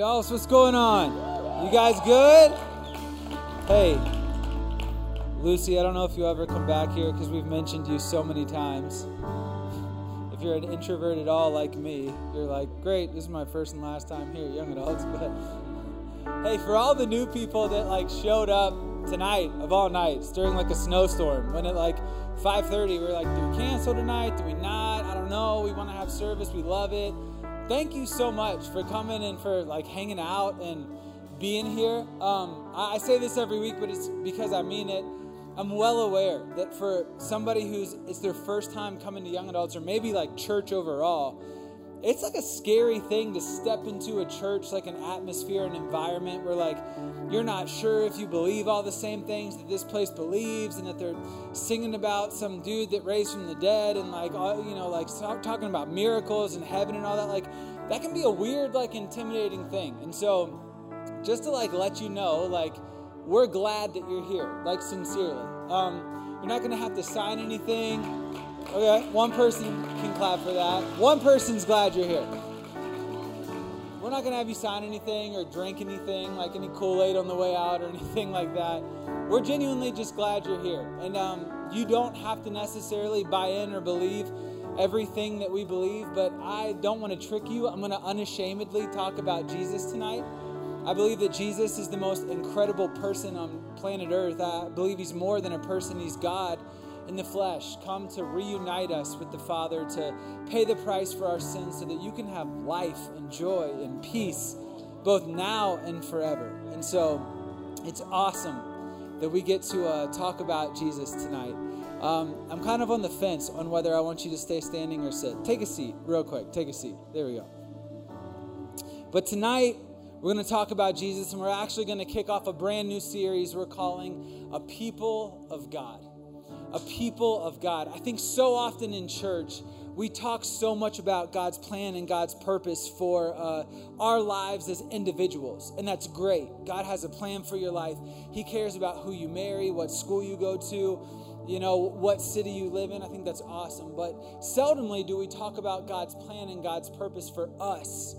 adults, what's going on? You guys good? Hey, Lucy, I don't know if you ever come back here because we've mentioned you so many times. If you're an introvert at all like me, you're like, great, this is my first and last time here, young adults. But hey, for all the new people that like showed up tonight of all nights during like a snowstorm, when at like 5:30 we're like, do we cancel tonight? Do we not? I don't know. We want to have service. We love it thank you so much for coming and for like hanging out and being here. Um, I, I say this every week, but it's because I mean it. I'm well aware that for somebody who's it's their first time coming to young adults or maybe like church overall, it's like a scary thing to step into a church like an atmosphere an environment where like you're not sure if you believe all the same things that this place believes and that they're singing about some dude that raised from the dead and like all, you know like talking about miracles and heaven and all that. Like that can be a weird like intimidating thing. And so just to like let you know like we're glad that you're here like sincerely. Um, you're not gonna have to sign anything Okay, one person can clap for that. One person's glad you're here. We're not to have you sign anything or drink anything, like any Kool Aid on the way out or anything like that. We're genuinely just glad you're here. And um, you don't have to necessarily buy in or believe everything that we believe, but I don't want to trick you. I'm to unashamedly talk about Jesus tonight. I believe that Jesus is the most incredible person on planet Earth. I believe he's more than a person, he's God in the flesh, come to reunite us with the Father, to pay the price for our sins so that you can have life and joy and peace both now and forever. And so it's awesome that we get to uh, talk about Jesus tonight. Um, I'm kind of on the fence on whether I want you to stay standing or sit. Take a seat, real quick. Take a seat. There we go. But tonight, we're going to talk about Jesus, and we're actually going to kick off a brand new series we're calling A People of God a people of God. I think so often in church, we talk so much about God's plan and God's purpose for uh, our lives as individuals, and that's great. God has a plan for your life. He cares about who you marry, what school you go to, you know, what city you live in. I think that's awesome. But seldomly do we talk about God's plan and God's purpose for us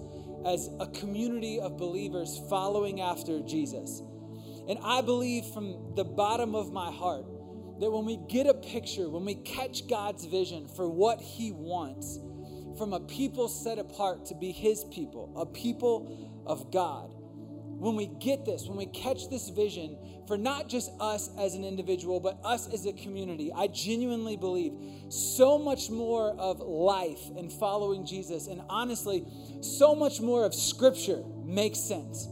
as a community of believers following after Jesus. And I believe from the bottom of my heart that when we get a picture, when we catch God's vision for what He wants from a people set apart to be His people, a people of God, when we get this, when we catch this vision for not just us as an individual, but us as a community, I genuinely believe so much more of life and following Jesus, and honestly, so much more of Scripture makes sense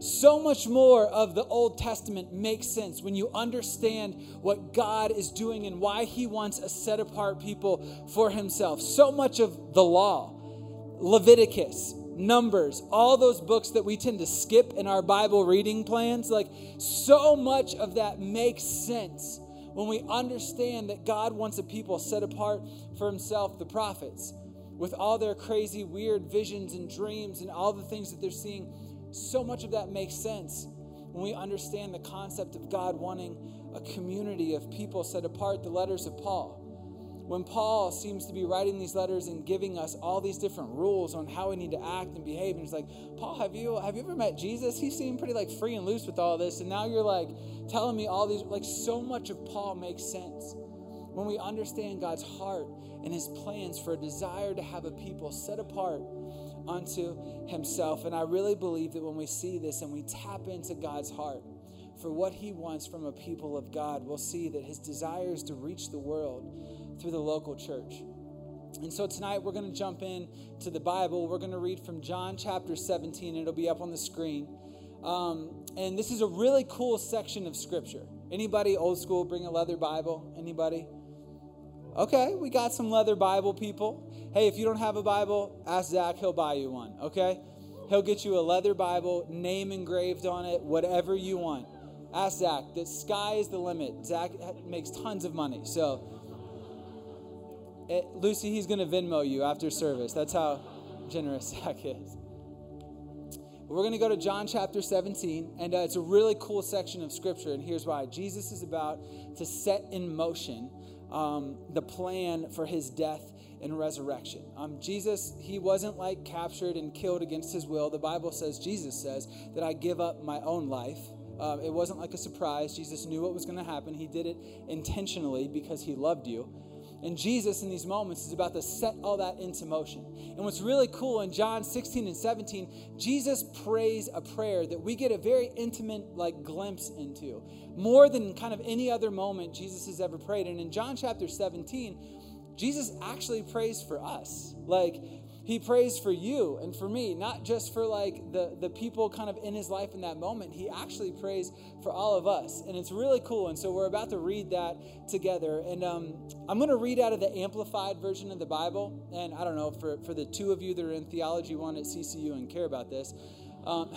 so much more of the Old Testament makes sense when you understand what God is doing and why He wants a set apart people for Himself. So much of the law, Leviticus, Numbers, all those books that we tend to skip in our Bible reading plans, like so much of that makes sense when we understand that God wants a people set apart for Himself, the prophets, with all their crazy, weird visions and dreams and all the things that they're seeing so much of that makes sense when we understand the concept of God wanting a community of people set apart, the letters of Paul. When Paul seems to be writing these letters and giving us all these different rules on how we need to act and behave, and he's like, Paul, have you have you ever met Jesus? He seemed pretty like free and loose with all this, and now you're like telling me all these like so much of Paul makes sense when we understand God's heart and his plans for a desire to have a people set apart unto himself. And I really believe that when we see this and we tap into God's heart for what he wants from a people of God, we'll see that his desire is to reach the world through the local church. And so tonight we're going to jump in to the Bible. We're going to read from John chapter 17. It'll be up on the screen. Um, and this is a really cool section of scripture. Anybody old school bring a leather Bible? Anybody? Okay, we got some leather Bible people. Hey, if you don't have a Bible, ask Zach, he'll buy you one, okay? He'll get you a leather Bible, name engraved on it, whatever you want. Ask Zach. The sky is the limit. Zach makes tons of money. So, it, Lucy, he's going to Venmo you after service. That's how generous Zach is. We're going to go to John chapter 17, and uh, it's a really cool section of scripture, and here's why. Jesus is about to set in motion um, the plan for his death and resurrection. Um, Jesus, he wasn't like captured and killed against his will. The Bible says, Jesus says, that I give up my own life. Uh, it wasn't like a surprise. Jesus knew what was going to happen. He did it intentionally because he loved you. And Jesus, in these moments, is about to set all that into motion. And what's really cool in John 16 and 17, Jesus prays a prayer that we get a very intimate like glimpse into, more than kind of any other moment Jesus has ever prayed. And in John chapter 17, Jesus actually prays for us. Like, he prays for you and for me, not just for like the, the people kind of in his life in that moment. He actually prays for all of us. And it's really cool. And so we're about to read that together. And um, I'm going to read out of the amplified version of the Bible. And I don't know, for, for the two of you that are in Theology One at CCU and care about this, um,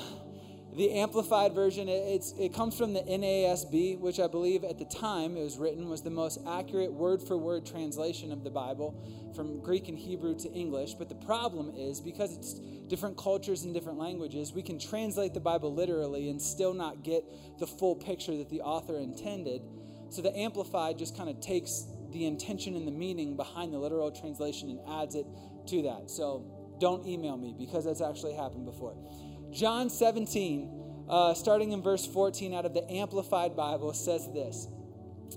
the amplified version it's, it comes from the nasb which i believe at the time it was written was the most accurate word for word translation of the bible from greek and hebrew to english. But the problem is because it's different cultures and different languages we can translate the bible literally and still not get the full picture that the author intended. So the amplified just kind of takes the intention and the meaning behind the literal translation and adds it to that. So don't email me because that's actually happened before John 17, uh, starting in verse 14 out of the Amplified Bible, says this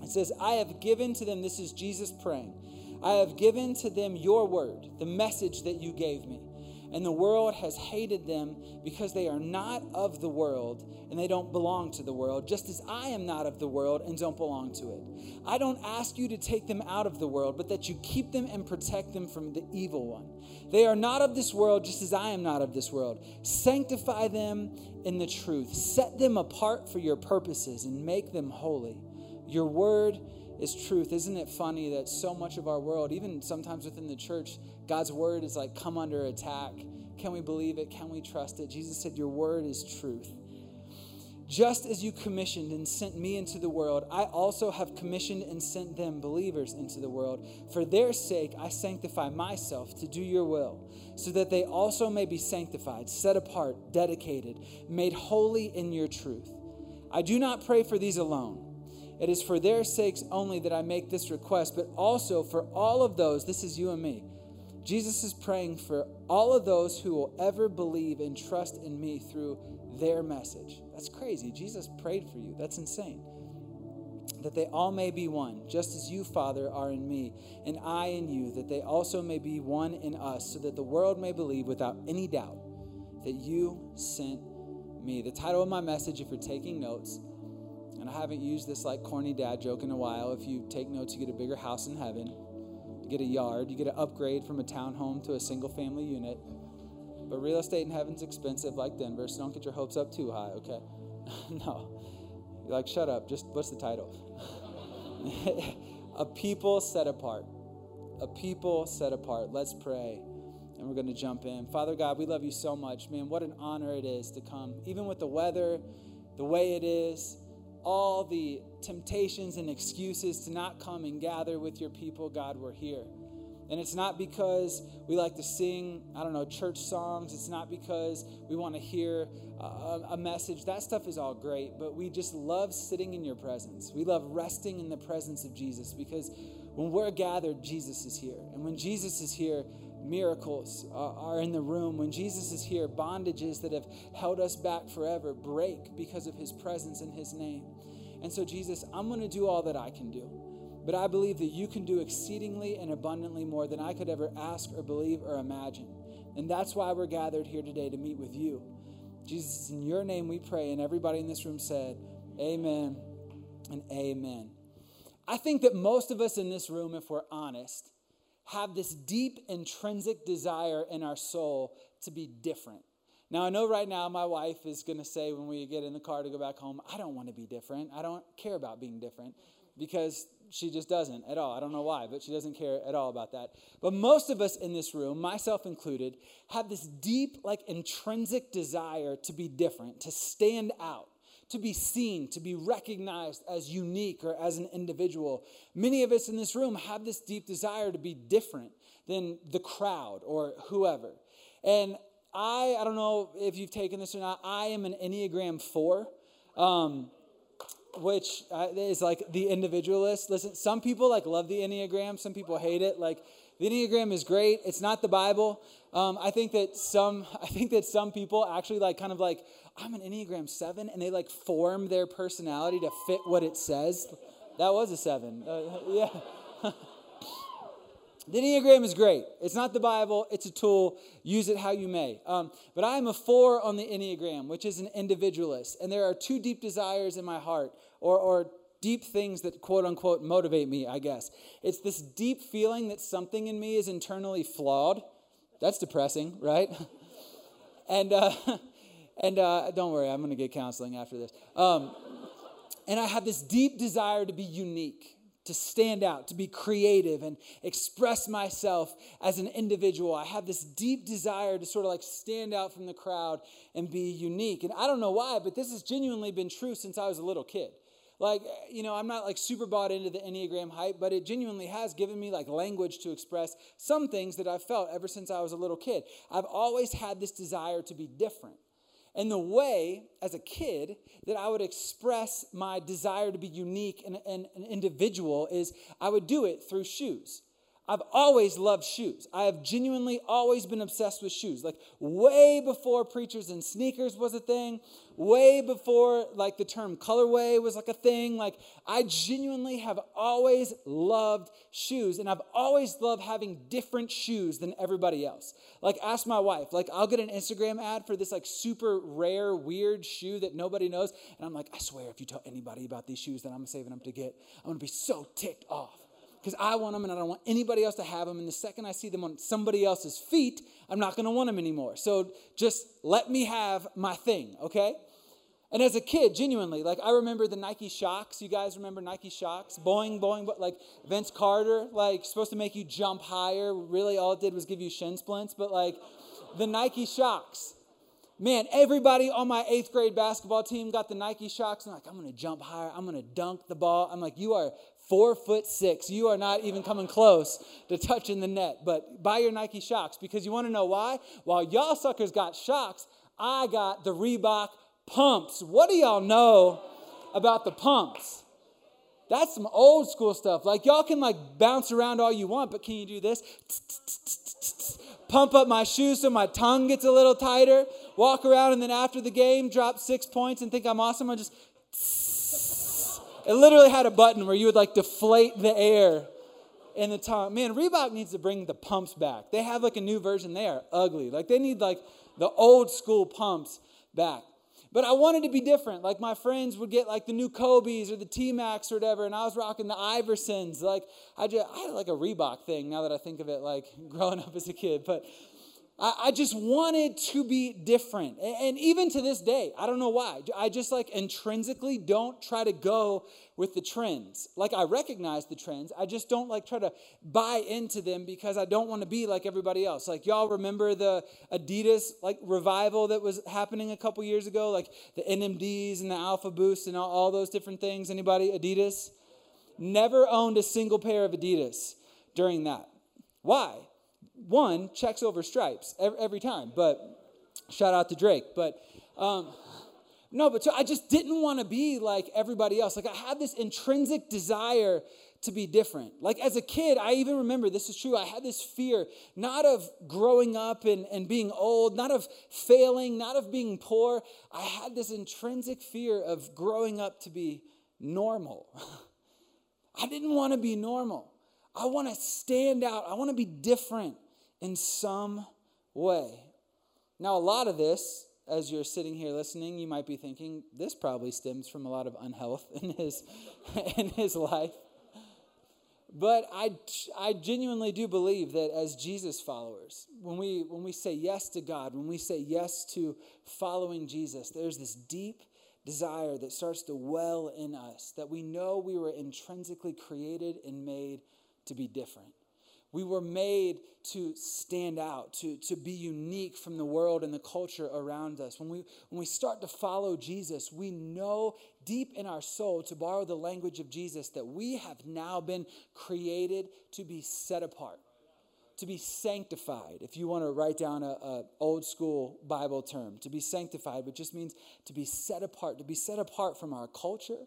It says, I have given to them, this is Jesus praying, I have given to them your word, the message that you gave me and the world has hated them because they are not of the world and they don't belong to the world, just as I am not of the world and don't belong to it. I don't ask you to take them out of the world, but that you keep them and protect them from the evil one. They are not of this world, just as I am not of this world. Sanctify them in the truth, set them apart for your purposes, and make them holy. Your word is truth. Isn't it funny that so much of our world, even sometimes within the church, God's word is like come under attack. Can we believe it? Can we trust it? Jesus said, Your word is truth. Just as you commissioned and sent me into the world, I also have commissioned and sent them, believers, into the world. For their sake, I sanctify myself to do your will, so that they also may be sanctified, set apart, dedicated, made holy in your truth. I do not pray for these alone. It is for their sakes only that I make this request, but also for all of those, this is you and me, Jesus is praying for all of those who will ever believe and trust in me through their message. That's crazy. Jesus prayed for you. That's insane. That they all may be one, just as you, Father, are in me, and I in you, that they also may be one in us, so that the world may believe without any doubt that you sent me. The title of my message, if you're taking notes, and I haven't used this like corny dad joke in a while, if you take notes, you get a bigger house in heaven you get a yard, you get an upgrade from a townhome to a single family unit. But real estate in heaven's expensive, like Denver, so don't get your hopes up too high, okay? no. You're like, shut up. Just what's the title? a people set apart. A people set apart. Let's pray. And we're going to jump in. Father God, we love you so much. Man, what an honor it is to come, even with the weather, the way it is all the temptations and excuses to not come and gather with your people, God, we're here. And it's not because we like to sing, I don't know, church songs. It's not because we want to hear uh, a, a, message. That stuff is all great, but we just love sitting in your presence. We love resting in the presence of Jesus because when we're gathered, Jesus is here. And when Jesus is here, miracles uh, are in the room. When Jesus is here, bondages that have held us back forever break because of his presence and his name. And so, Jesus, I'm going to do all that I can do. But I believe that you can do exceedingly and abundantly more than I could ever ask or believe or imagine. And that's why we're gathered here today to meet with you. Jesus, in your name we pray. And everybody in this room said, Amen and amen. I think that most of us in this room, if we're honest, have this deep intrinsic desire in our soul to be different. Now, I know right now my wife is going to say when we get in the car to go back home, I don't want to be different. I don't care about being different because she just doesn't at all. I don't know why, but she doesn't care at all about that. But most of us in this room, myself included, have this deep, like intrinsic desire to be different, to stand out to be seen, to be recognized as unique or as an individual. Many of us in this room have this deep desire to be different than the crowd or whoever. And I, I don't know if you've taken this or not, I am an Enneagram 4. Um, which uh, is like the individualist. Listen, some people like love the Enneagram, some people hate it. Like The Enneagram is great. It's not the Bible. Um, I think that some I think that some people actually like kind of like I'm an Enneagram seven, and they like form their personality to fit what it says. That was a seven. Uh, yeah. The Enneagram is great. It's not the Bible. It's a tool. Use it how you may. Um, but I am a four on the Enneagram, which is an individualist, and there are two deep desires in my heart, or or deep things that quote unquote motivate me, I guess. It's this deep feeling that something in me is internally flawed. That's depressing, right? and uh, and uh, don't worry, I'm going to get counseling after this. Um, and I have this deep desire to be unique, to stand out, to be creative and express myself as an individual. I have this deep desire to sort of like stand out from the crowd and be unique. And I don't know why, but this has genuinely been true since I was a little kid like you know i'm not like super bought into the enneagram hype but it genuinely has given me like language to express some things that i've felt ever since i was a little kid i've always had this desire to be different and the way as a kid that i would express my desire to be unique and, and an individual is i would do it through shoes I've always loved shoes. I have genuinely always been obsessed with shoes. Like way before preachers and sneakers was a thing, way before like the term colorway was like a thing. Like I genuinely have always loved shoes and I've always loved having different shoes than everybody else. Like ask my wife, like I'll get an Instagram ad for this like super rare weird shoe that nobody knows and I'm like, I swear if you tell anybody about these shoes that I'm saving them to get, I'm going to be so ticked off because I want them and I don't want anybody else to have them. And the second I see them on somebody else's feet, I'm not going to want them anymore. So just let me have my thing, okay? And as a kid, genuinely, like I remember the Nike Shox. You guys remember Nike Shox? Boing, boing, but like Vince Carter, like supposed to make you jump higher. Really, all it did was give you shin splints. But like the Nike Shox man, everybody on my eighth grade basketball team got the Nike Shox. I'm like, I'm gonna jump higher. I'm gonna dunk the ball. I'm like, you are four foot six. You are not even coming close to touching the net. But buy your Nike Shox because you want to know why? While y'all suckers got Shox, I got the Reebok pumps. What do y'all know about the pumps? That's some old school stuff. Like y'all can like bounce around all you want, but can you do this? Pump up my shoes so my tongue gets a little tighter. Walk around and then after the game, drop six points and think I'm awesome. I just it literally had a button where you would like deflate the air in the tongue. Man, Reebok needs to bring the pumps back. They have like a new version. They are ugly. Like they need like the old school pumps back. But I wanted to be different. Like my friends would get like the new Kobe's or the T Max or whatever, and I was rocking the Iversons. Like I just I had like a Reebok thing now that I think of it, like growing up as a kid. But I, just wanted to be different. And, even to this day, I don't know why. I just like intrinsically don't try to go with the trends. Like I recognize the trends, I just don't like try to buy into them because I don't want to be like everybody else. Like y'all remember the Adidas like revival that was happening a couple years ago, like the NMDs and the Alpha Boost and all, all those different things. Anybody Adidas? Never owned a single pair of Adidas during that. Why? One checks over stripes every, every time. But shout out to Drake. But um, no, but so I just didn't want to be like everybody else. Like I had this intrinsic desire to be different. Like as a kid, I even remember this is true. I had this fear, not of growing up and, and being old, not of failing, not of being poor. I had this intrinsic fear of growing up to be normal. I didn't want to be normal. I want to stand out. I want to be different in some way. Now, a lot of this, as you're sitting here listening, you might be thinking this probably stems from a lot of unhealth in his, in his life. But I, I genuinely do believe that as Jesus followers, when we, when we say yes to God, when we say yes to following Jesus, there's this deep desire that starts to well in us that we know we were intrinsically created and made to be different. We were made to stand out, to, to be unique from the world and the culture around us. When we, when we start to follow Jesus, we know deep in our soul, to borrow the language of Jesus, that we have now been created to be set apart, to be sanctified. If you want to write down a, old school Bible term, to be sanctified, which just means to be set apart, to be set apart from our culture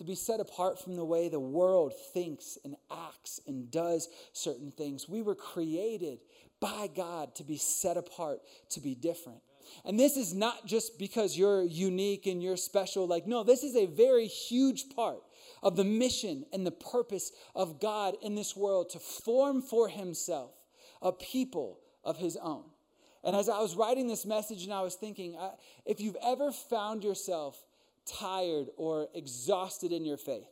to be set apart from the way the world thinks and acts and does certain things. We were created by God to be set apart, to be different. And this is not just because you're unique and you're special. Like, no, this is a very huge part of the mission and the purpose of God in this world to form for himself a people of his own. And as I was writing this message and I was thinking, if you've ever found yourself tired or exhausted in your faith,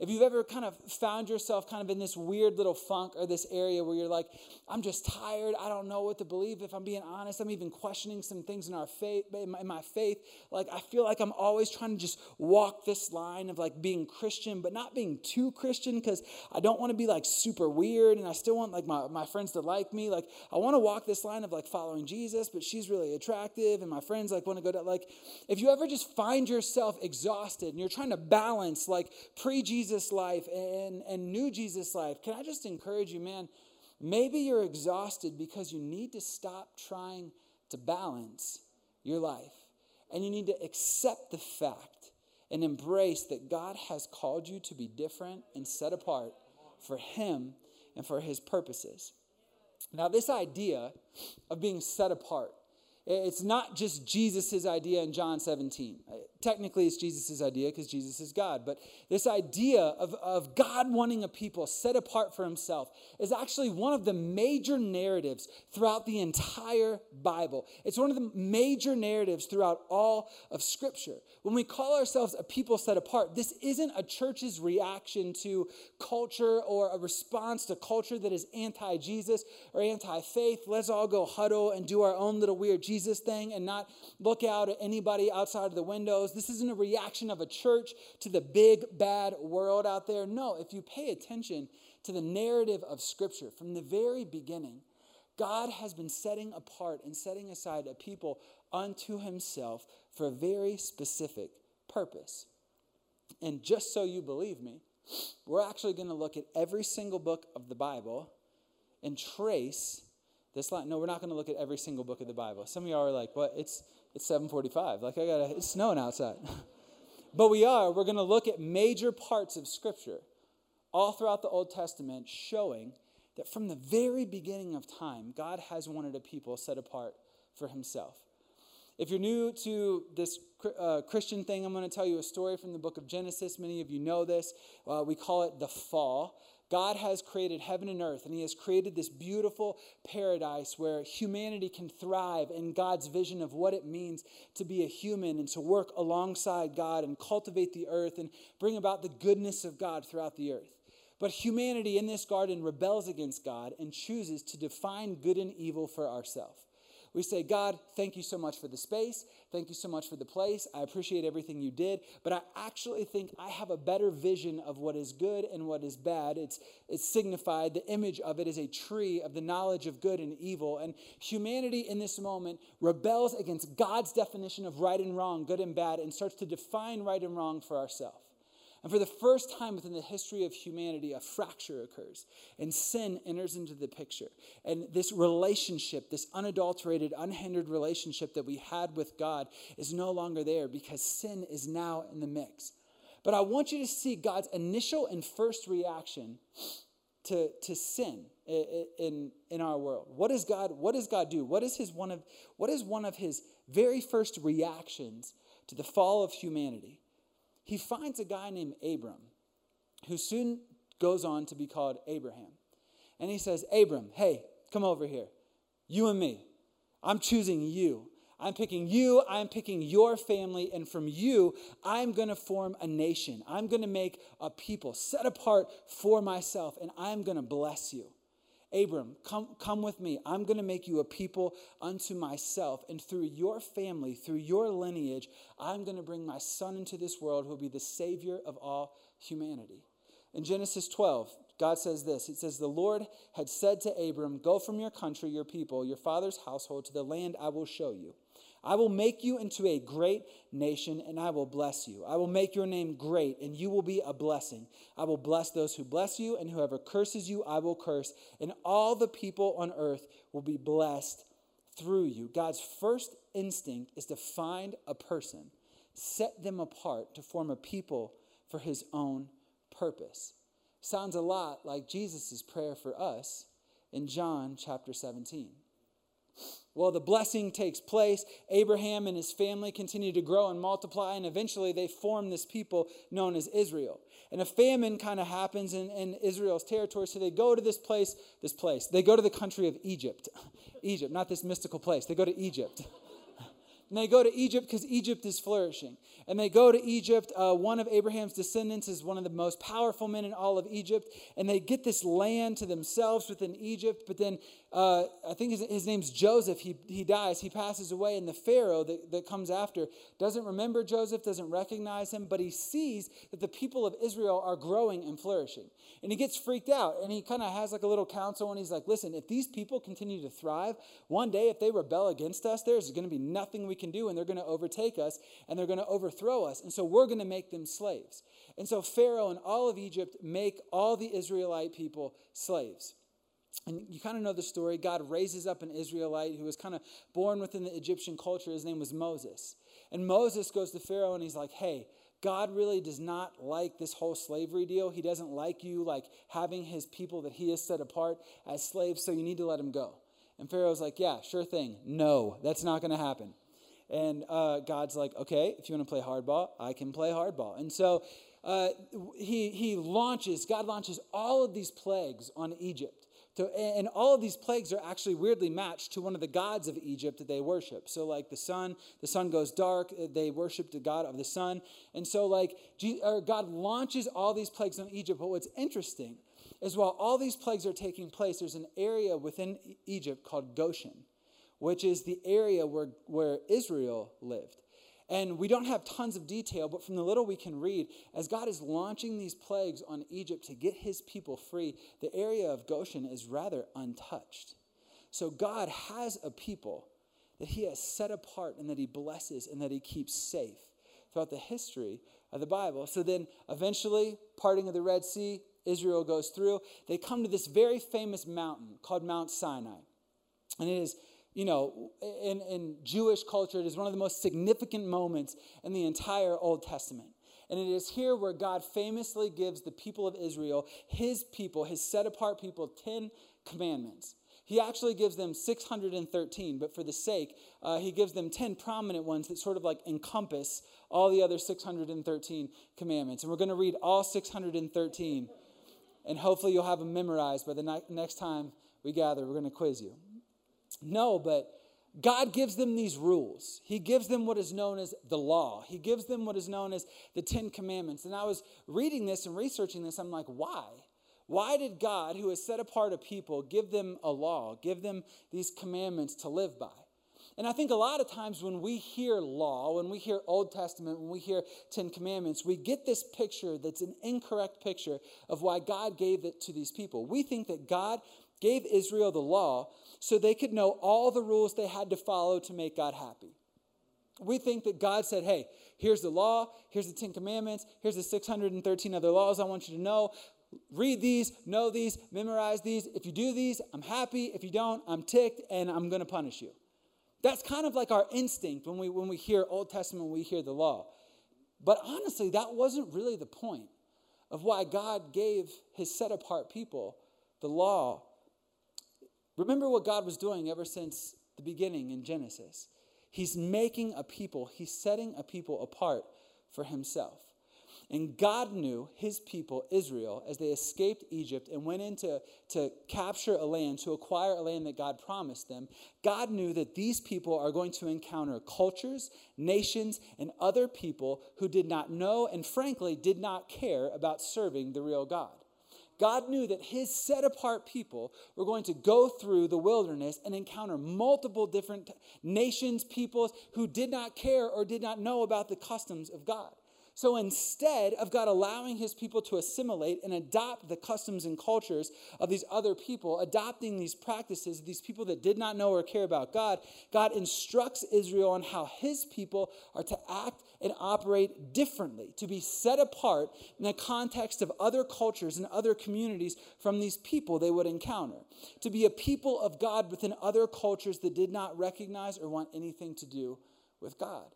if you've ever kind of found yourself kind of in this weird little funk or this area where you're like, I'm just tired, I don't know what to believe. If I'm being honest, I'm even questioning some things in our faith, in my, in my faith. Like I feel like I'm always trying to just walk this line of like being Christian, but not being too Christian because I don't want to be like super weird and I still want like my, my friends to like me. Like I want to walk this line of like following Jesus, but she's really attractive and my friends like want to go to like if you ever just find yourself exhausted and you're trying to balance like pre-Jesus Jesus life and, and new Jesus life, can I just encourage you, man? Maybe you're exhausted because you need to stop trying to balance your life. And you need to accept the fact and embrace that God has called you to be different and set apart for Him and for His purposes. Now, this idea of being set apart it's not just Jesus' idea in John 17. Technically, it's Jesus' idea because Jesus is God. But this idea of, of God wanting a people set apart for himself is actually one of the major narratives throughout the entire Bible. It's one of the major narratives throughout all of Scripture. When we call ourselves a people set apart, this isn't a church's reaction to culture or a response to culture that is anti Jesus or anti faith. Let's all go huddle and do our own little weird Jesus thing and not look out at anybody outside of the windows. This isn't a reaction of a church to the big, bad world out there. No, if you pay attention to the narrative of Scripture from the very beginning, God has been setting apart and setting aside a people unto himself for a very specific purpose. And just so you believe me, we're actually going to look at every single book of the Bible and trace this line, no, we're not going to look at every single book of the Bible. Some of y'all are like, what? It's it's 7:45. Like I got to it's snowing outside. but we are. We're going to look at major parts of Scripture, all throughout the Old Testament, showing that from the very beginning of time, God has wanted a people set apart for Himself. If you're new to this uh, Christian thing, I'm going to tell you a story from the book of Genesis. Many of you know this. Uh, we call it the fall. God has created heaven and earth, and He has created this beautiful paradise where humanity can thrive in God's vision of what it means to be a human and to work alongside God and cultivate the earth and bring about the goodness of God throughout the earth. But humanity in this garden rebels against God and chooses to define good and evil for ourselves. We say, God, thank you so much for the space. Thank you so much for the place. I appreciate everything you did. But I actually think I have a better vision of what is good and what is bad. It's, it's signified, the image of it is a tree of the knowledge of good and evil. And humanity in this moment rebels against God's definition of right and wrong, good and bad, and starts to define right and wrong for ourselves. And for the first time within the history of humanity, a fracture occurs and sin enters into the picture. And this relationship, this unadulterated, unhindered relationship that we had with God, is no longer there because sin is now in the mix. But I want you to see God's initial and first reaction to, to sin in, in, our world. What does God, what does God do? What is his one of what is one of his very first reactions to the fall of humanity? He finds a guy named Abram, who soon goes on to be called Abraham. And he says, Abram, hey, come over here. You and me. I'm choosing you. I'm picking you, I'm picking your family, and from you, I'm going to form a nation. I'm going to make a people set apart for myself, and I'm going to bless you. Abram, come, come with me. I'm going to make you a people unto myself. And through your family, through your lineage, I'm going to bring my son into this world who will be the savior of all humanity. In Genesis 12, God says this It says, The Lord had said to Abram, Go from your country, your people, your father's household to the land I will show you. I will make you into a great nation, and I will bless you. I will make your name great, and you will be a blessing. I will bless those who bless you, and whoever curses you, I will curse. And all the people on earth will be blessed through you. God's first instinct is to find a person, set them apart to form a people for his own purpose. Sounds a lot like Jesus' prayer for us in John chapter 17. Well, the blessing takes place. Abraham and his family continue to grow and multiply, and eventually they form this people known as Israel. And a famine kind of happens in, in Israel's territory, so they go to this place, this place. They go to the country of Egypt. Egypt, not this mystical place. They go to Egypt. And they go to Egypt because Egypt is flourishing. And they go to Egypt. Uh, one of Abraham's descendants is one of the most powerful men in all of Egypt. And they get this land to themselves within Egypt. But then uh, I think his, his, name's Joseph. He, he dies, he passes away. And the Pharaoh that, that comes after doesn't remember Joseph, doesn't recognize him, but he sees that the people of Israel are growing and flourishing. And he gets freaked out. And he kind of has like a little council. And he's like, listen, if these people continue to thrive, one day if they rebel against us, there's going to be nothing we can do, and they're going to overtake us and they're going to overthrow us. And so we're going to make them slaves. And so Pharaoh and all of Egypt make all the Israelite people slaves. And you kind of know the story. God raises up an Israelite who was kind of born within the Egyptian culture. His name was Moses. And Moses goes to Pharaoh and he's like, hey, God really does not like this whole slavery deal. He doesn't like you like having his people that he has set apart as slaves, so you need to let him go. And Pharaoh's like, yeah, sure thing. No, that's not going to happen. And uh, God's like, okay, if you want to play hardball, I can play hardball. And so uh, he, he launches, God launches all of these plagues on Egypt. To, and all of these plagues are actually weirdly matched to one of the gods of Egypt that they worship. So, like the sun, the sun goes dark. Uh, they worship the god of the sun, and so like God launches all these plagues on Egypt. But what's interesting is while all these plagues are taking place, there's an area within Egypt called Goshen which is the area where, where Israel lived. And we don't have tons of detail, but from the little we can read, as God is launching these plagues on Egypt to get his people free, the area of Goshen is rather untouched. So God has a people that he has set apart and that he blesses and that he keeps safe throughout the history of the Bible. So then eventually, parting of the Red Sea, Israel goes through. They come to this very famous mountain called Mount Sinai. And it is you know, in, in Jewish culture, it is one of the most significant moments in the entire Old Testament. And it is here where God famously gives the people of Israel, his people, his set apart people, 10 commandments. He actually gives them 613, but for the sake, uh, he gives them 10 prominent ones that sort of like encompass all the other 613 commandments. And we're going to read all 613, and hopefully you'll have them memorized by the next time we gather. We're going to quiz you. No, but God gives them these rules. He gives them what is known as the law. He gives them what is known as the Ten Commandments. And I was reading this and researching this. I'm like, why? Why did God, who has set apart a people, give them a law, give them these commandments to live by? And I think a lot of times when we hear law, when we hear Old Testament, when we hear Ten Commandments, we get this picture that's an incorrect picture of why God gave it to these people. We think that God gave Israel the law so they could know all the rules they had to follow to make God happy. We think that God said, hey, here's the law, here's the Ten Commandments, here's the 613 other laws I want you to know. Read these, know these, memorize these. If you do these, I'm happy. If you don't, I'm ticked and I'm going to punish you. That's kind of like our instinct when we, when we hear Old Testament, we hear the law. But honestly, that wasn't really the point of why God gave his set apart people the law Remember what God was doing ever since the beginning in Genesis. He's making a people, He's setting a people apart for Himself. And God knew his people, Israel, as they escaped Egypt and went into to capture a land, to acquire a land that God promised them. God knew that these people are going to encounter cultures, nations, and other people who did not know and, frankly, did not care about serving the real God. God knew that his set apart people were going to go through the wilderness and encounter multiple different nations, peoples who did not care or did not know about the customs of God. So instead of God allowing his people to assimilate and adopt the customs and cultures of these other people, adopting these practices, these people that did not know or care about God, God instructs Israel on how his people are to act and operate differently, to be set apart in the context of other cultures and other communities from these people they would encounter, to be a people of God within other cultures that did not recognize or want anything to do with God.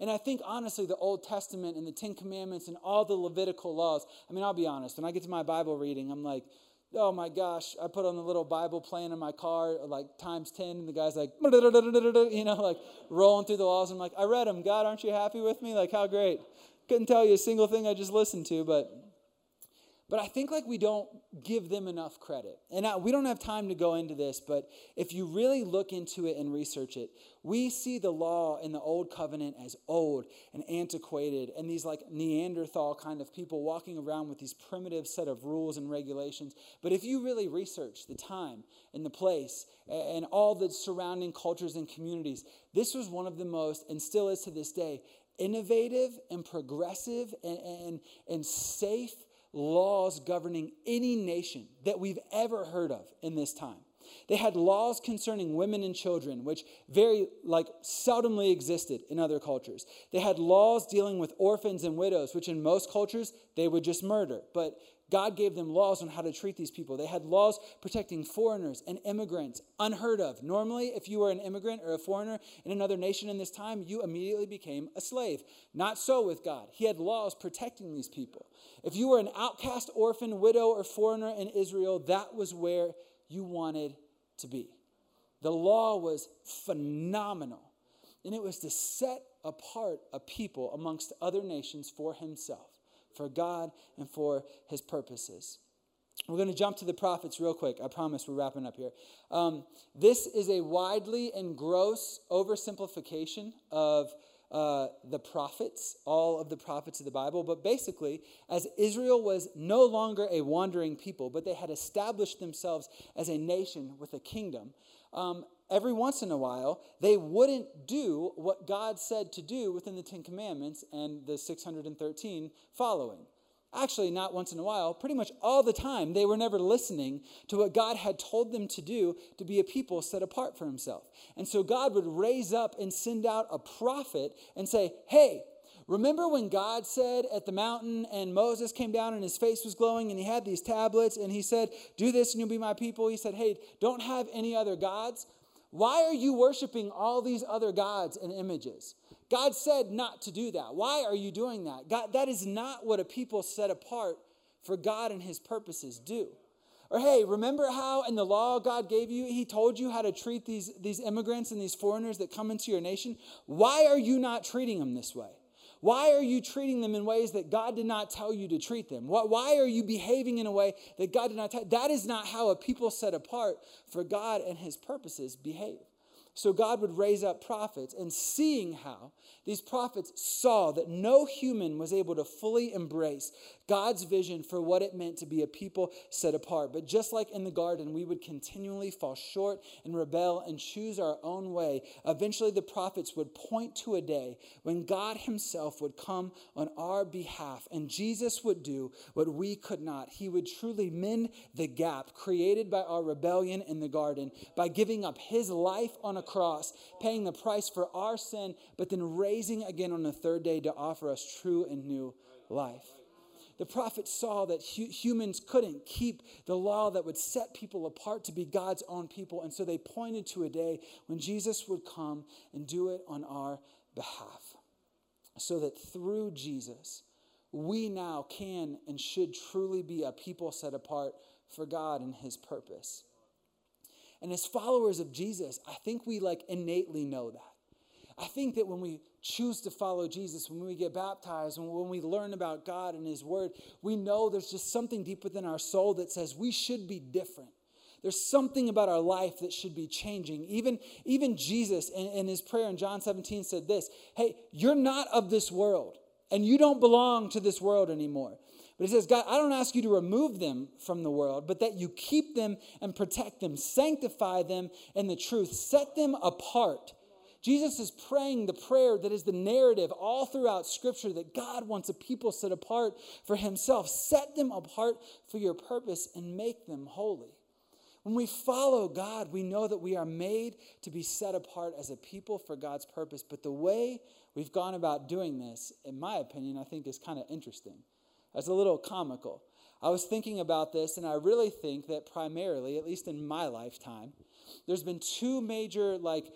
And I think, honestly, the Old Testament and the Ten Commandments and all the Levitical laws, I mean, I'll be honest, when I get to my Bible reading, I'm like, oh my gosh, I put on the little Bible playing in my car, like times 10, and the guy's like, you know, like rolling through the laws. I'm like, I read them. God, aren't you happy with me? Like, how great. Couldn't tell you a single thing I just listened to, but but I think like we don't give them enough credit. And I, we don't have time to go into this, but if you really look into it and research it, we see the law in the old covenant as old and antiquated and these like Neanderthal kind of people walking around with these primitive set of rules and regulations. But if you really research the time and the place and all the surrounding cultures and communities, this was one of the most, and still is to this day, innovative and progressive and, and, and safe laws governing any nation that we've ever heard of in this time. They had laws concerning women and children, which very like seldomly existed in other cultures. They had laws dealing with orphans and widows, which in most cultures they would just murder. But God gave them laws on how to treat these people. They had laws protecting foreigners and immigrants, unheard of. Normally, if you were an immigrant or a foreigner in another nation in this time, you immediately became a slave. Not so with God. He had laws protecting these people. If you were an outcast, orphan, widow, or foreigner in Israel, that was where you wanted to be. The law was phenomenal, and it was to set apart a people amongst other nations for himself for God and for his purposes. We're going to jump to the prophets real quick. I promise we're wrapping up here. Um, this is a widely and gross oversimplification of uh, the prophets, all of the prophets of the Bible. But basically, as Israel was no longer a wandering people, but they had established themselves as a nation with a kingdom, um, every once in a while, they wouldn't do what God said to do within the Ten Commandments and the 613 following. Actually, not once in a while, pretty much all the time, they were never listening to what God had told them to do to be a people set apart for Himself. And so God would raise up and send out a prophet and say, Hey, Remember when God said at the mountain and Moses came down and his face was glowing and he had these tablets and he said, Do this and you'll be my people? He said, Hey, don't have any other gods. Why are you worshiping all these other gods and images? God said not to do that. Why are you doing that? God, that is not what a people set apart for God and his purposes do. Or hey, remember how in the law God gave you, he told you how to treat these, these immigrants and these foreigners that come into your nation? Why are you not treating them this way? Why are you treating them in ways that God did not tell you to treat them? Why are you behaving in a way that God did not tell? That is not how a people set apart for God and his purposes behave. So God would raise up prophets, and seeing how these prophets saw that no human was able to fully embrace God's vision for what it meant to be a people set apart. But just like in the garden, we would continually fall short and rebel and choose our own way. Eventually, the prophets would point to a day when God Himself would come on our behalf, and Jesus would do what we could not. He would truly mend the gap created by our rebellion in the garden by giving up His life on a cross, paying the price for our sin, but then raising again on the third day to offer us true and new life. The prophet saw that hu- humans couldn't keep the law that would set people apart to be God's own people, and so they pointed to a day when Jesus would come and do it on our behalf. So that through Jesus, we now can and should truly be a people set apart for God and His purpose. And as followers of Jesus, I think we like innately know that. I think that when we choose to follow Jesus, when we get baptized, when we learn about God and His Word, we know there's just something deep within our soul that says we should be different. There's something about our life that should be changing. Even, even Jesus in, in his prayer in John 17 said this Hey, you're not of this world, and you don't belong to this world anymore. But he says, God, I don't ask you to remove them from the world, but that you keep them and protect them, sanctify them in the truth, set them apart. Jesus is praying the prayer that is the narrative all throughout Scripture that God wants a people set apart for Himself. Set them apart for your purpose and make them holy. When we follow God, we know that we are made to be set apart as a people for God's purpose. But the way we've gone about doing this, in my opinion, I think is kind of interesting. That's a little comical. I was thinking about this, and I really think that primarily, at least in my lifetime, there's been two major, like,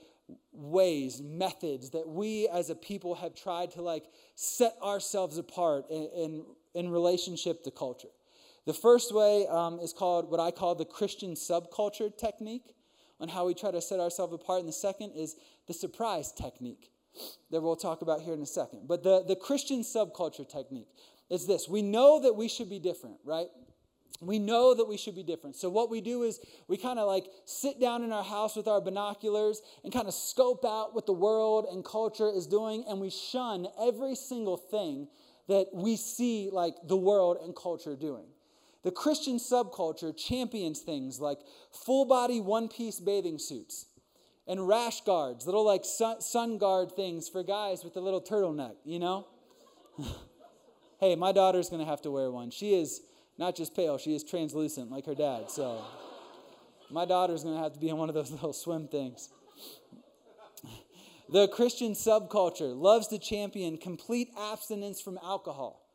ways, methods that we as a people have tried to like set ourselves apart in, in, in relationship to culture. The first way um, is called what I call the Christian subculture technique on how we try to set ourselves apart. And the second is the surprise technique that we'll talk about here in a second. But the, the Christian subculture technique is this we know that we should be different, right? We know that we should be different. So, what we do is we kind of like sit down in our house with our binoculars and kind of scope out what the world and culture is doing, and we shun every single thing that we see like the world and culture doing. The Christian subculture champions things like full body one piece bathing suits and rash guards, little like sun, guard things for guys with a little turtleneck, you know? hey, my daughter's gonna have to wear one. She is not just pale, she is translucent like her dad. So my daughter's going to have to be in one of those little swim things. The Christian subculture loves to champion complete abstinence from alcohol,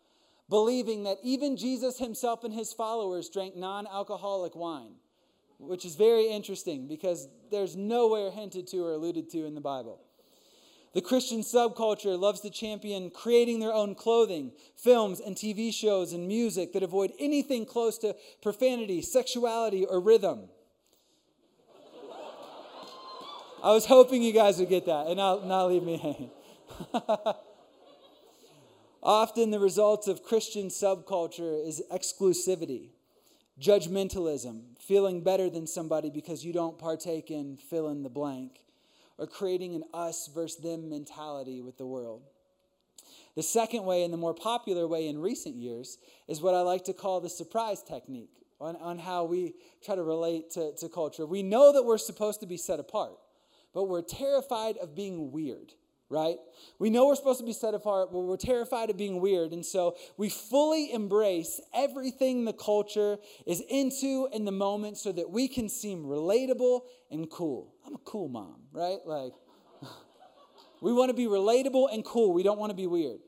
believing that even Jesus himself and his followers drank non alcoholic wine, which is very interesting because there's nowhere hinted to or alluded to in the Bible. The Christian subculture loves to champion creating their own clothing, films, and TV shows and music that avoid anything close to profanity, sexuality, or rhythm. I was hoping you guys would get that and not, not leave me hanging. Often, the results of Christian subculture is exclusivity, judgmentalism, feeling better than somebody because you don't partake in fill in the blank or creating an us versus them mentality with the world. The second way, and the more popular way in recent years, is what I like to call the surprise technique on, on how we try to relate to, to culture. We know that we're supposed to be set apart, but we're terrified of being weird right? We know we're supposed to be set apart, but we're terrified of being weird. And so we fully embrace everything the culture is into in the moment so that we can seem relatable and cool. I'm a cool mom, right? Like, we want to be relatable and cool. We don't want to be weird.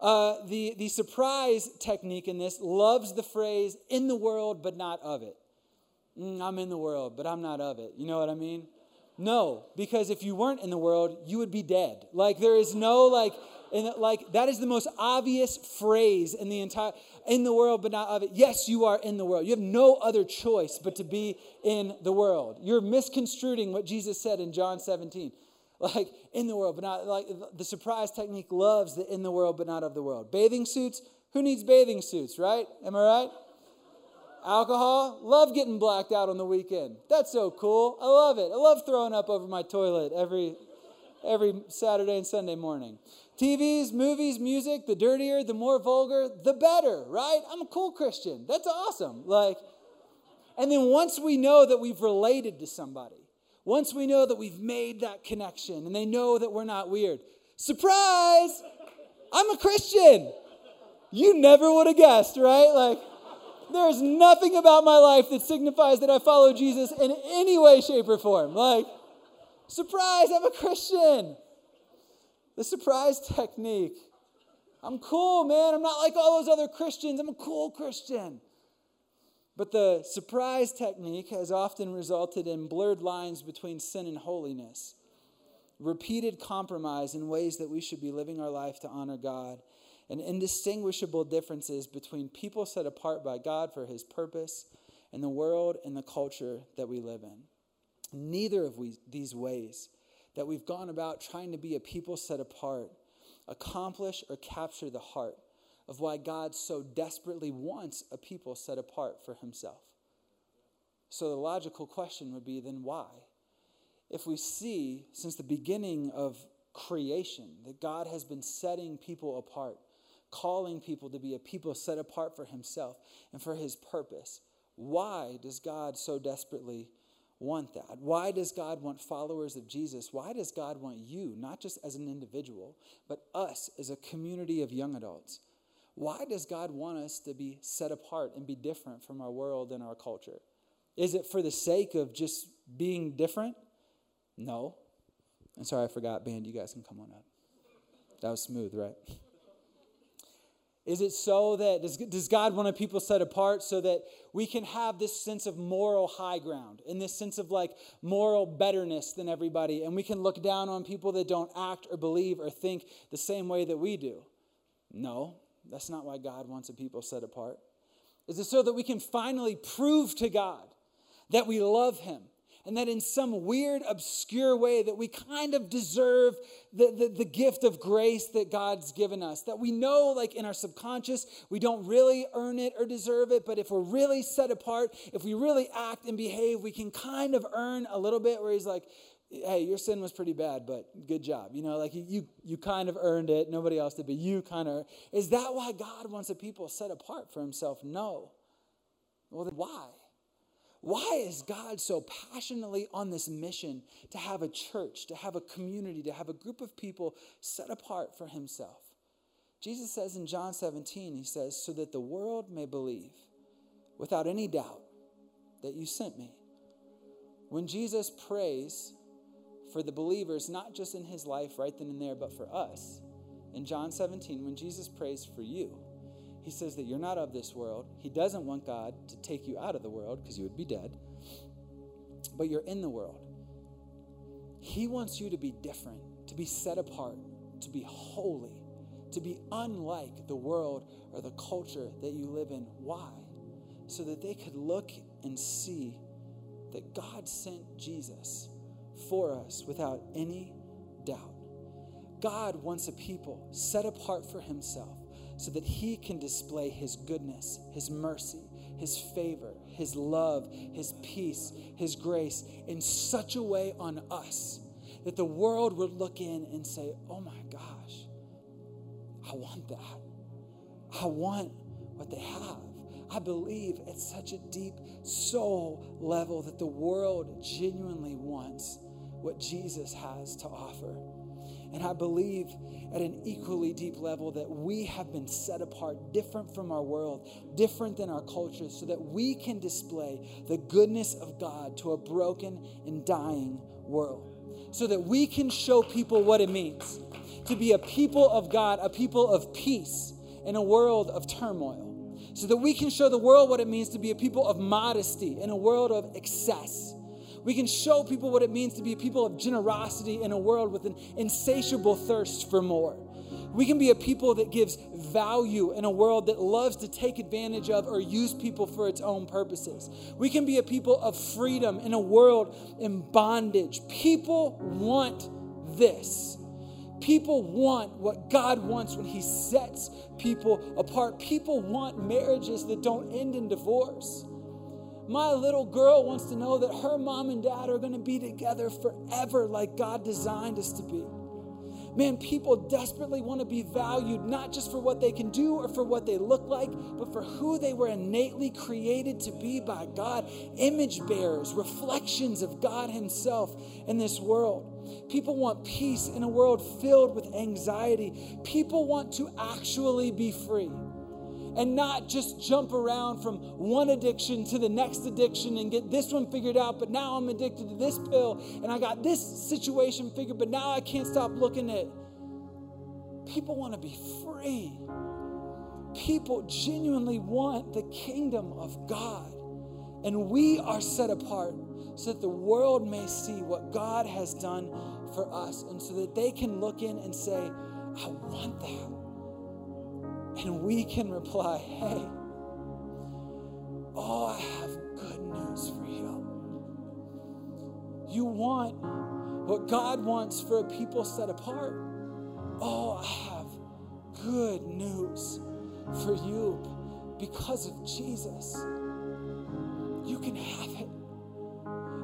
Uh, the, the surprise technique in this loves the phrase in the world, but not of it. Mm, I'm in the world, but I'm not of it. You know what I mean? No, because if you weren't in the world, you would be dead. Like there is no like and like that is the most obvious phrase in the entire in the world but not of it. Yes, you are in the world. You have no other choice but to be in the world. You're misconstruing what Jesus said in John 17. Like in the world but not like the surprise technique loves the in the world but not of the world. Bathing suits, who needs bathing suits, right? Am I right? Alcohol, love getting blacked out on the weekend. That's so cool. I love it. I love throwing up over my toilet every every Saturday and Sunday morning. TVs, movies, music, the dirtier, the more vulgar, the better, right? I'm a cool Christian. That's awesome. Like and then once we know that we've related to somebody, once we know that we've made that connection and they know that we're not weird, surprise! I'm a Christian. You never would have guessed, right? Like there's nothing about my life that signifies that I follow Jesus in any way, shape, or form. Like, surprise, I'm a Christian. The surprise technique. I'm cool, man. I'm not like all those other Christians. I'm a cool Christian. But the surprise technique has often resulted in blurred lines between sin and holiness, repeated compromise in ways that we should be living our life to honor God and indistinguishable differences between people set apart by God for his purpose and the world and the culture that we live in. Neither of we, these ways that we've gone about trying to be a people set apart accomplish or capture the heart of why God so desperately wants a people set apart for himself. So the logical question would be then why? If we see since the beginning of creation that God has been setting people apart, calling people to be a people set apart for himself and for his purpose. Why does God so desperately want that? Why does God want followers of Jesus? Why does God want you, not just as an individual, but us as a community of young adults? Why does God want us to be set apart and be different from our world and our culture? Is it for the sake of just being different? No. I'm sorry, I forgot. Band, you guys can come on up. That was smooth, right? Is it so that, does, does God want a people set apart so that we can have this sense of moral high ground and this sense of like moral betterness than everybody and we can look down on people that don't act or believe or think the same way that we do? No, that's not why God wants a people set apart. Is it so that we can finally prove to God that we love Him and that in some weird, obscure way that we kind of deserve the, the, the, gift of grace that God's given us. That we know, like in our subconscious, we don't really earn it or deserve it, but if we're really set apart, if we really act and behave, we can kind of earn a little bit where He's like, hey, your sin was pretty bad, but good job. You know, like you, you kind of earned it. Nobody else did, but you kind of. Is that why God wants a people set apart for Himself? No. Well, then why? Why is God so passionately on this mission to have a church, to have a community, to have a group of people set apart for himself? Jesus says in John 17, he says, so that the world may believe without any doubt that you sent me. When Jesus prays for the believers, not just in his life right then and there, but for us, in John 17, when Jesus prays for you, he says that you're not of this world. He doesn't want God to take you out of the world because you would be dead, but you're in the world. He wants you to be different, to be set apart, to be holy, to be unlike the world or the culture that you live in. Why? So that they could look and see that God sent Jesus for us without any doubt. God wants a people set apart for himself so that he can display his goodness, his mercy, his favor, his love, his peace, his grace in such a way on us that the world would look in and say, Oh my gosh, I want that. I want what they have. I believe at such a deep soul level that the world genuinely wants what Jesus has to offer. And I believe at an equally deep level that we have been set apart, different from our world, different than our culture, so that we can display the goodness of God to a broken and dying world. So that we can show people what it means to be a people of God, a people of peace in a world of turmoil. So that we can show the world what it means to be a people of modesty in a world of excess we can show people what it means to be a people of generosity in a world with an insatiable thirst for more. We can be a people that gives value in a world that loves to take advantage of or use people for its own purposes. We can be a people of freedom in a world in bondage. People want this. People want what God wants when He sets people apart. People want marriages that don't end in divorce. My little girl wants to know that her mom and dad are going to be together forever like God designed us to be. Man, people desperately want to be valued not just for what they can do or for what they look like, but for who they were innately created to be by God. Image bearers, reflections of God Himself in this world. People want peace in a world filled with anxiety. People want to actually be free and not just jump around from one addiction to the next addiction and get this one figured out, but now I'm addicted to this pill and I got this situation figured, but now I can't stop looking at. People want to be free. People genuinely want the kingdom of God. And we are set apart so that the world may see what God has done for us and so that they can look in and say, I want that. And we can reply, hey, oh, I have good news for you. You want what God wants for a people set apart? Oh, I have good news for you because of Jesus. You can have it.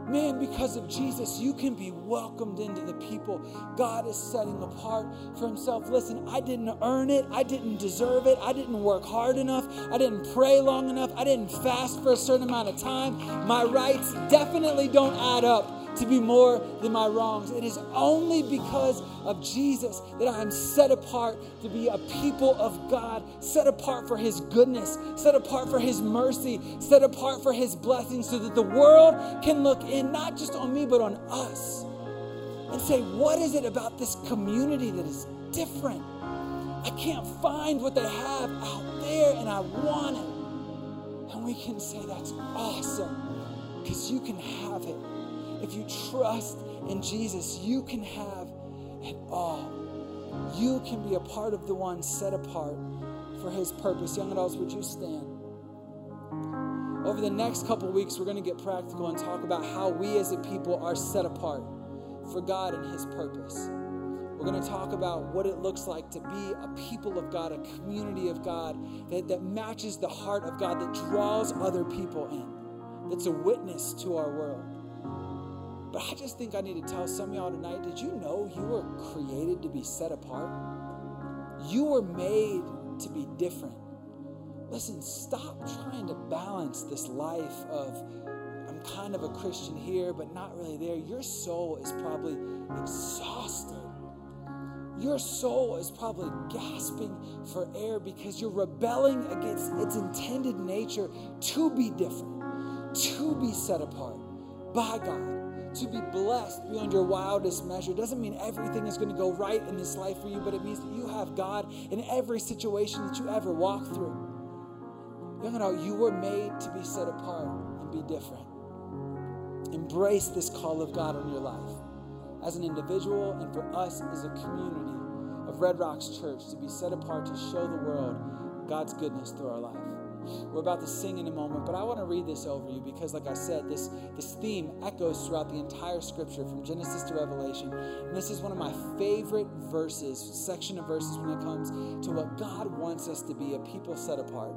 Man, because of Jesus, you can be welcomed into the people God is setting apart for Himself. Listen, I didn't earn it. I didn't deserve it. I didn't work hard enough. I didn't pray long enough. I didn't fast for a certain amount of time. My rights definitely don't add up to be more than my wrongs. It is only because of Jesus that I am set apart to be a people of God, set apart for His goodness, set apart for His mercy, set apart for His blessings, so that the world can look in not just on me, but on us and say, What is it about this community that is different? I can't find what they have out there and I want it. And we can say, That's awesome because you can have it. If you trust in Jesus, you can have it all. You can be a part of the one set apart for his purpose. Young adults, would you stand? Over the next couple weeks, we're going to get practical and talk about how we as a people are set apart for God and his purpose. We're going to talk about what it looks like to be a people of God, a community of God that, that matches the heart of God, that draws other people in, that's a witness to our world. But I just think I need to tell some of y'all tonight did you know you were created to be set apart? You were made to be different. Listen, stop trying to balance this life of I'm kind of a Christian here, but not really there. Your soul is probably exhausted. Your soul is probably gasping for air because you're rebelling against its intended nature to be different, to be set apart by God, to be blessed beyond your wildest measure. Doesn't mean everything is going to go right in this life for you, but it means that you have God in every situation that you ever walk through. Young adult, you were made to be set apart and be different. Embrace this call of God on your life as an individual and for us as a community of Red Rocks Church to be set apart to show the world God's goodness through our life. We're about to sing in a moment, but I want to read this over you because, like I said, this, this theme echoes throughout the entire scripture from Genesis to Revelation. And this is one of my favorite verses, section of verses when it comes to what God wants us to be a people set apart.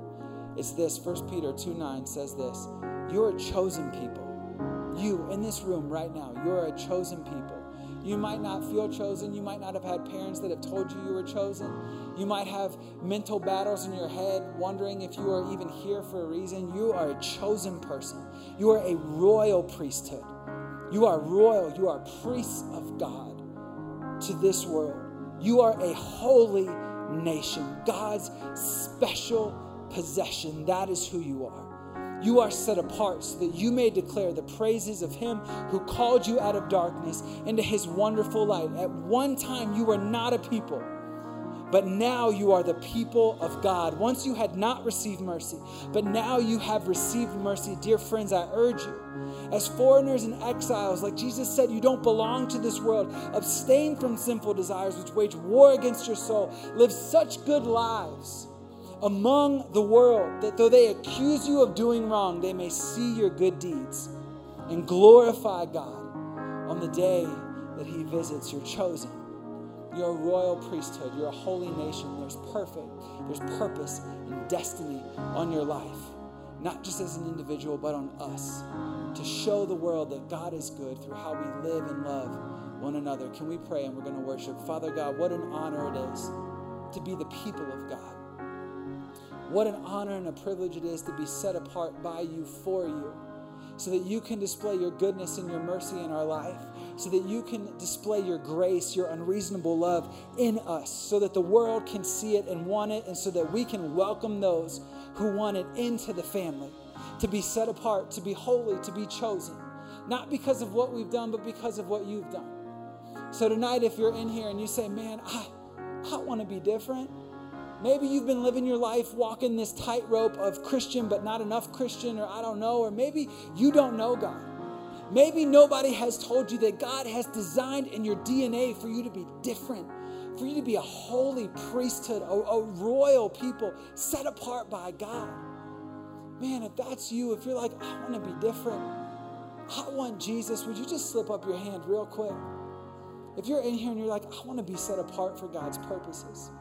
It's this 1 Peter 2 9 says this You're a chosen people. You in this room right now, you're a chosen people. You might not feel chosen. You might not have had parents that have told you you were chosen. You might have mental battles in your head, wondering if you are even here for a reason. You are a chosen person. You are a royal priesthood. You are royal. You are priests of God to this world. You are a holy nation, God's special possession. That is who you are. You are set apart so that you may declare the praises of Him who called you out of darkness into His wonderful light. At one time, you were not a people, but now you are the people of God. Once you had not received mercy, but now you have received mercy. Dear friends, I urge you, as foreigners and exiles, like Jesus said, you don't belong to this world. Abstain from sinful desires which wage war against your soul. Live such good lives among the world, that though they accuse you of doing wrong, they may see your good deeds and glorify God on the day that He visits your chosen. You're a royal priesthood, you're a holy nation. There's perfect, there's purpose and destiny on your life, not just as an individual, but on us to show the world that God is good through how we live and love one another. Can we pray and we're going to worship? Father God, what an honor it is to be the people of God. What an honor and a privilege it is to be set apart by you for you, so that you can display your goodness and your mercy in our life, so that you can display your grace, your unreasonable love in us, so that the world can see it and want it, and so that we can welcome those who want it into the family, to be set apart, to be holy, to be chosen, not because of what we've done, but because of what you've done. So tonight, if you're in here and you say, Man, I, I want to be different. Maybe you've been living your life walking this tightrope of Christian, but not enough Christian, or I don't know, or maybe you don't know God. Maybe nobody has told you that God has designed in your DNA for you to be different, for you to be a holy priesthood, a, a royal people set apart by God. Man, if that's you, if you're like, I want to be different, I want Jesus, would you just slip up your hand real quick? If you're in here and you're like, I want to be set apart for God's purposes.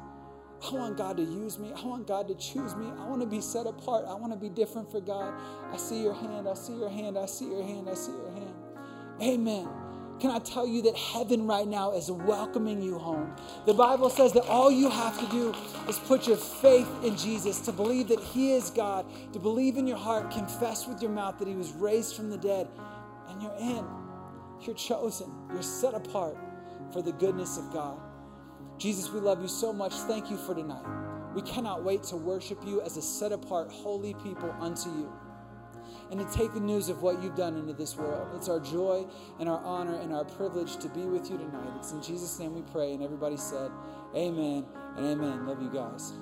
I want God to use me. I want God to choose me. I want to be set apart. I want to be different for God. I see your hand. I see your hand. I see your hand. I see your hand. Amen. Can I tell you that heaven right now is welcoming you home? The Bible says that all you have to do is put your faith in Jesus, to believe that He is God, to believe in your heart, confess with your mouth that He was raised from the dead, and you're in. You're chosen. You're set apart for the goodness of God. Jesus, we love you so much. Thank you for tonight. We cannot wait to worship you as a set apart, holy people unto you. and to take the news of what you've done into this world. It's our joy and our honor and our privilege to be with you tonight. It's in Jesus' name we pray. And everybody said, Amen and amen. Love you guys.